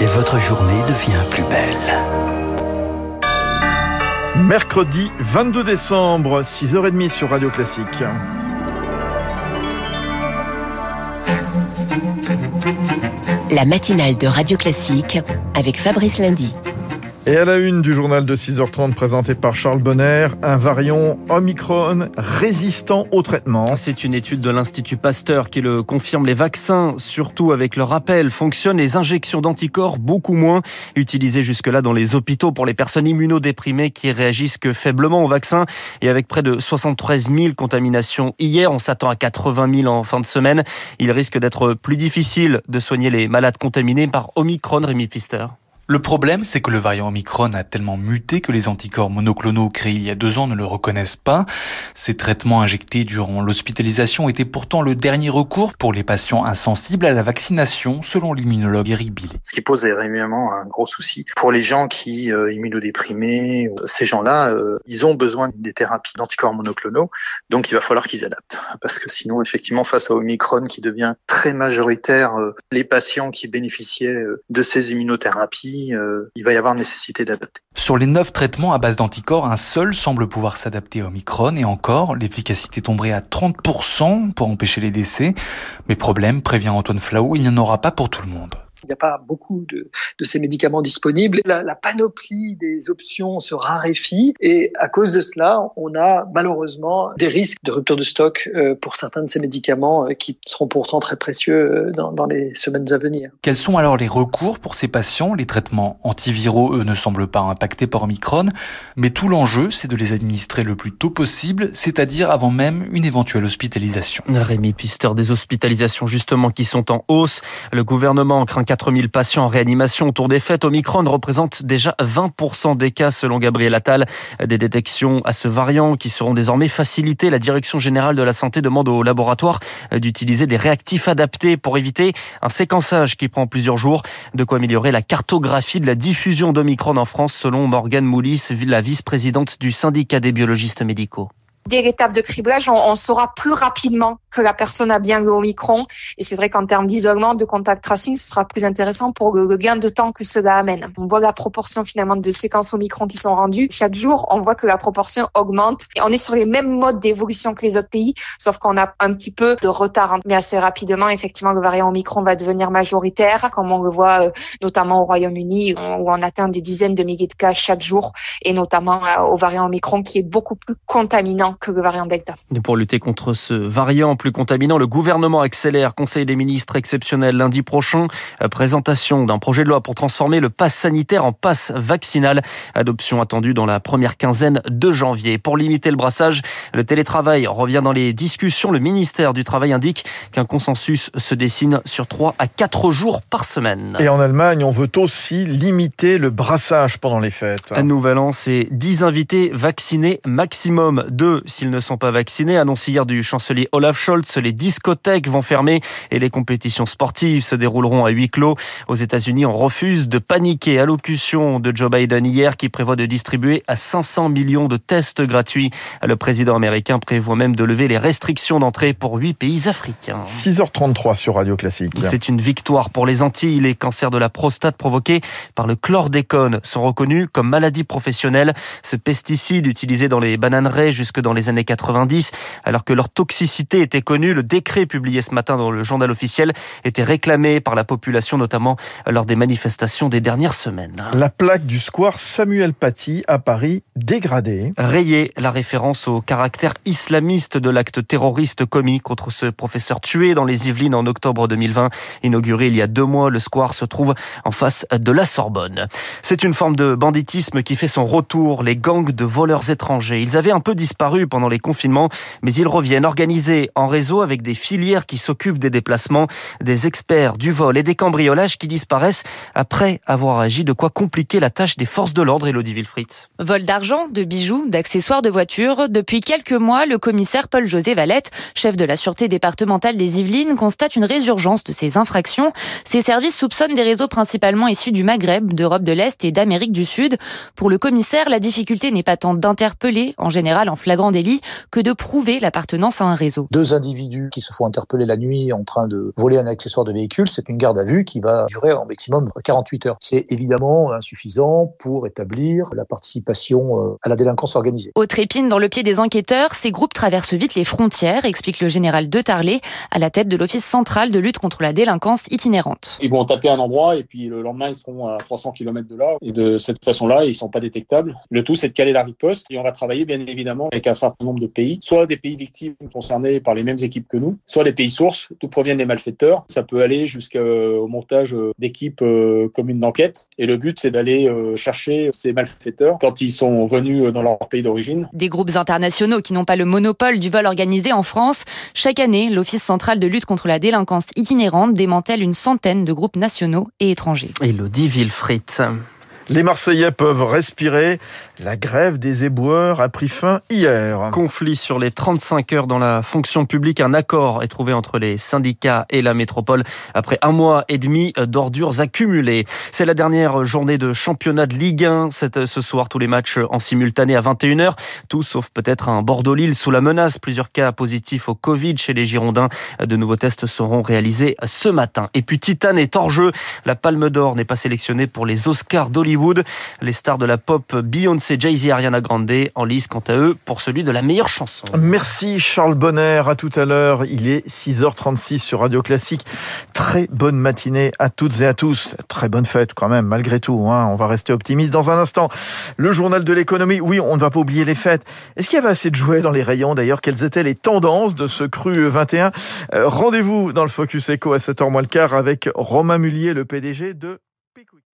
Et votre journée devient plus belle. Mercredi 22 décembre, 6h30 sur Radio Classique. La matinale de Radio Classique avec Fabrice Lundy. Et à la une du journal de 6h30 présenté par Charles Bonner, un variant Omicron résistant au traitement. C'est une étude de l'Institut Pasteur qui le confirme. Les vaccins, surtout avec le rappel, fonctionnent. Les injections d'anticorps, beaucoup moins utilisées jusque-là dans les hôpitaux pour les personnes immunodéprimées qui réagissent que faiblement au vaccin. Et avec près de 73 000 contaminations hier, on s'attend à 80 000 en fin de semaine. Il risque d'être plus difficile de soigner les malades contaminés par Omicron, Rémi Pfister. Le problème, c'est que le variant Omicron a tellement muté que les anticorps monoclonaux créés il y a deux ans ne le reconnaissent pas. Ces traitements injectés durant l'hospitalisation étaient pourtant le dernier recours pour les patients insensibles à la vaccination, selon l'immunologue Eric Billet. Ce qui pose évidemment un gros souci. Pour les gens qui, euh, immunodéprimés, euh, ces gens-là, euh, ils ont besoin des thérapies d'anticorps monoclonaux, donc il va falloir qu'ils adaptent. Parce que sinon, effectivement, face à Omicron qui devient très majoritaire, euh, les patients qui bénéficiaient de ces immunothérapies euh, il va y avoir nécessité d'adapter. Sur les neuf traitements à base d'anticorps, un seul semble pouvoir s'adapter à Omicron et encore, l'efficacité tomberait à 30% pour empêcher les décès. Mais problème, prévient Antoine Flau, il n'y en aura pas pour tout le monde. Il n'y a pas beaucoup de, de ces médicaments disponibles. La, la, panoplie des options se raréfie et à cause de cela, on a malheureusement des risques de rupture de stock euh, pour certains de ces médicaments euh, qui seront pourtant très précieux euh, dans, dans, les semaines à venir. Quels sont alors les recours pour ces patients? Les traitements antiviraux, eux, ne semblent pas impactés par Omicron, mais tout l'enjeu, c'est de les administrer le plus tôt possible, c'est-à-dire avant même une éventuelle hospitalisation. Rémi Pister, des hospitalisations justement qui sont en hausse. Le gouvernement craint 4000 patients en réanimation autour des fêtes. Omicron représente déjà 20% des cas selon Gabriel Attal. Des détections à ce variant qui seront désormais facilitées. La Direction générale de la santé demande aux laboratoires d'utiliser des réactifs adaptés pour éviter un séquençage qui prend plusieurs jours. De quoi améliorer la cartographie de la diffusion d'Omicron en France selon Morgane Moulis, la vice-présidente du syndicat des biologistes médicaux. Dès l'étape de criblage, on, on, saura plus rapidement que la personne a bien le Omicron. Et c'est vrai qu'en termes d'isolement, de contact tracing, ce sera plus intéressant pour le, le, gain de temps que cela amène. On voit la proportion finalement de séquences Omicron qui sont rendues. Chaque jour, on voit que la proportion augmente. Et on est sur les mêmes modes d'évolution que les autres pays, sauf qu'on a un petit peu de retard. Mais assez rapidement, effectivement, le variant Omicron va devenir majoritaire, comme on le voit euh, notamment au Royaume-Uni, où on atteint des dizaines de milliers de cas chaque jour, et notamment euh, au variant Omicron qui est beaucoup plus contaminant que le variant Delta. Et pour lutter contre ce variant plus contaminant, le gouvernement accélère Conseil des ministres exceptionnel lundi prochain. Présentation d'un projet de loi pour transformer le pass sanitaire en pass vaccinal. Adoption attendue dans la première quinzaine de janvier. Pour limiter le brassage, le télétravail revient dans les discussions. Le ministère du Travail indique qu'un consensus se dessine sur 3 à 4 jours par semaine. Et en Allemagne, on veut aussi limiter le brassage pendant les fêtes. Un nouvel an, c'est 10 invités vaccinés maximum. 2 s'ils ne sont pas vaccinés. Annonce hier du chancelier Olaf Scholz, les discothèques vont fermer et les compétitions sportives se dérouleront à huis clos. Aux États-Unis, on refuse de paniquer. Allocution de Joe Biden hier qui prévoit de distribuer à 500 millions de tests gratuits. Le président américain prévoit même de lever les restrictions d'entrée pour huit pays africains. 6h33 sur Radio Classique. C'est une victoire pour les Antilles. Les cancers de la prostate provoqués par le chlordécone sont reconnus comme maladie professionnelle. Ce pesticide utilisé dans les bananeraies jusque dans les années 90, alors que leur toxicité était connue. Le décret publié ce matin dans le journal officiel était réclamé par la population, notamment lors des manifestations des dernières semaines. La plaque du square Samuel Paty à Paris dégradée. Rayée, la référence au caractère islamiste de l'acte terroriste commis contre ce professeur tué dans les Yvelines en octobre 2020. Inauguré il y a deux mois, le square se trouve en face de la Sorbonne. C'est une forme de banditisme qui fait son retour. Les gangs de voleurs étrangers. Ils avaient un peu disparu pendant les confinements, mais ils reviennent organisés en réseau avec des filières qui s'occupent des déplacements, des experts du vol et des cambriolages qui disparaissent après avoir agi, de quoi compliquer la tâche des forces de l'ordre, Elodie Wilfried. Vol d'argent, de bijoux, d'accessoires de voitures. Depuis quelques mois, le commissaire Paul-José Valette, chef de la sûreté départementale des Yvelines, constate une résurgence de ces infractions. Ses services soupçonnent des réseaux principalement issus du Maghreb, d'Europe de l'Est et d'Amérique du Sud. Pour le commissaire, la difficulté n'est pas tant d'interpeller, en général en flagrant délit que de prouver l'appartenance à un réseau. Deux individus qui se font interpeller la nuit en train de voler un accessoire de véhicule, c'est une garde à vue qui va durer en maximum 48 heures. C'est évidemment insuffisant pour établir la participation euh, à la délinquance organisée. Autre épine dans le pied des enquêteurs, ces groupes traversent vite les frontières, explique le général De Tarlet, à la tête de l'Office central de lutte contre la délinquance itinérante. Ils vont taper un endroit et puis le lendemain ils seront à 300 km de là et de cette façon-là ils sont pas détectables. Le tout c'est de caler la riposte et on va travailler bien évidemment avec un certain nombre de pays, soit des pays victimes concernés par les mêmes équipes que nous, soit les pays sources d'où proviennent les malfaiteurs. Ça peut aller jusqu'au montage d'équipes euh, communes d'enquête et le but c'est d'aller euh, chercher ces malfaiteurs quand ils sont venus dans leur pays d'origine. Des groupes internationaux qui n'ont pas le monopole du vol organisé en France. Chaque année, l'Office central de lutte contre la délinquance itinérante démantèle une centaine de groupes nationaux et étrangers. Elodie Wilfried. Les Marseillais peuvent respirer. La grève des éboueurs a pris fin hier. Conflit sur les 35 heures dans la fonction publique. Un accord est trouvé entre les syndicats et la métropole après un mois et demi d'ordures accumulées. C'est la dernière journée de championnat de Ligue 1. ce soir, tous les matchs en simultané à 21h. Tout sauf peut-être un Bordeaux-Lille sous la menace. Plusieurs cas positifs au Covid chez les Girondins. De nouveaux tests seront réalisés ce matin. Et puis Titan est hors jeu. La Palme d'Or n'est pas sélectionnée pour les Oscars d'Hollywood. Les stars de la pop Beyoncé c'est Jay-Z et Ariana Grande en lice quant à eux pour celui de la meilleure chanson. Merci Charles Bonner, à tout à l'heure. Il est 6h36 sur Radio Classique. Très bonne matinée à toutes et à tous. Très bonne fête quand même, malgré tout. Hein. On va rester optimiste dans un instant. Le journal de l'économie, oui, on ne va pas oublier les fêtes. Est-ce qu'il y avait assez de jouets dans les rayons d'ailleurs? Quelles étaient les tendances de ce cru 21 euh, Rendez-vous dans le Focus Echo à 7h moins le quart avec Romain Mullier, le PDG de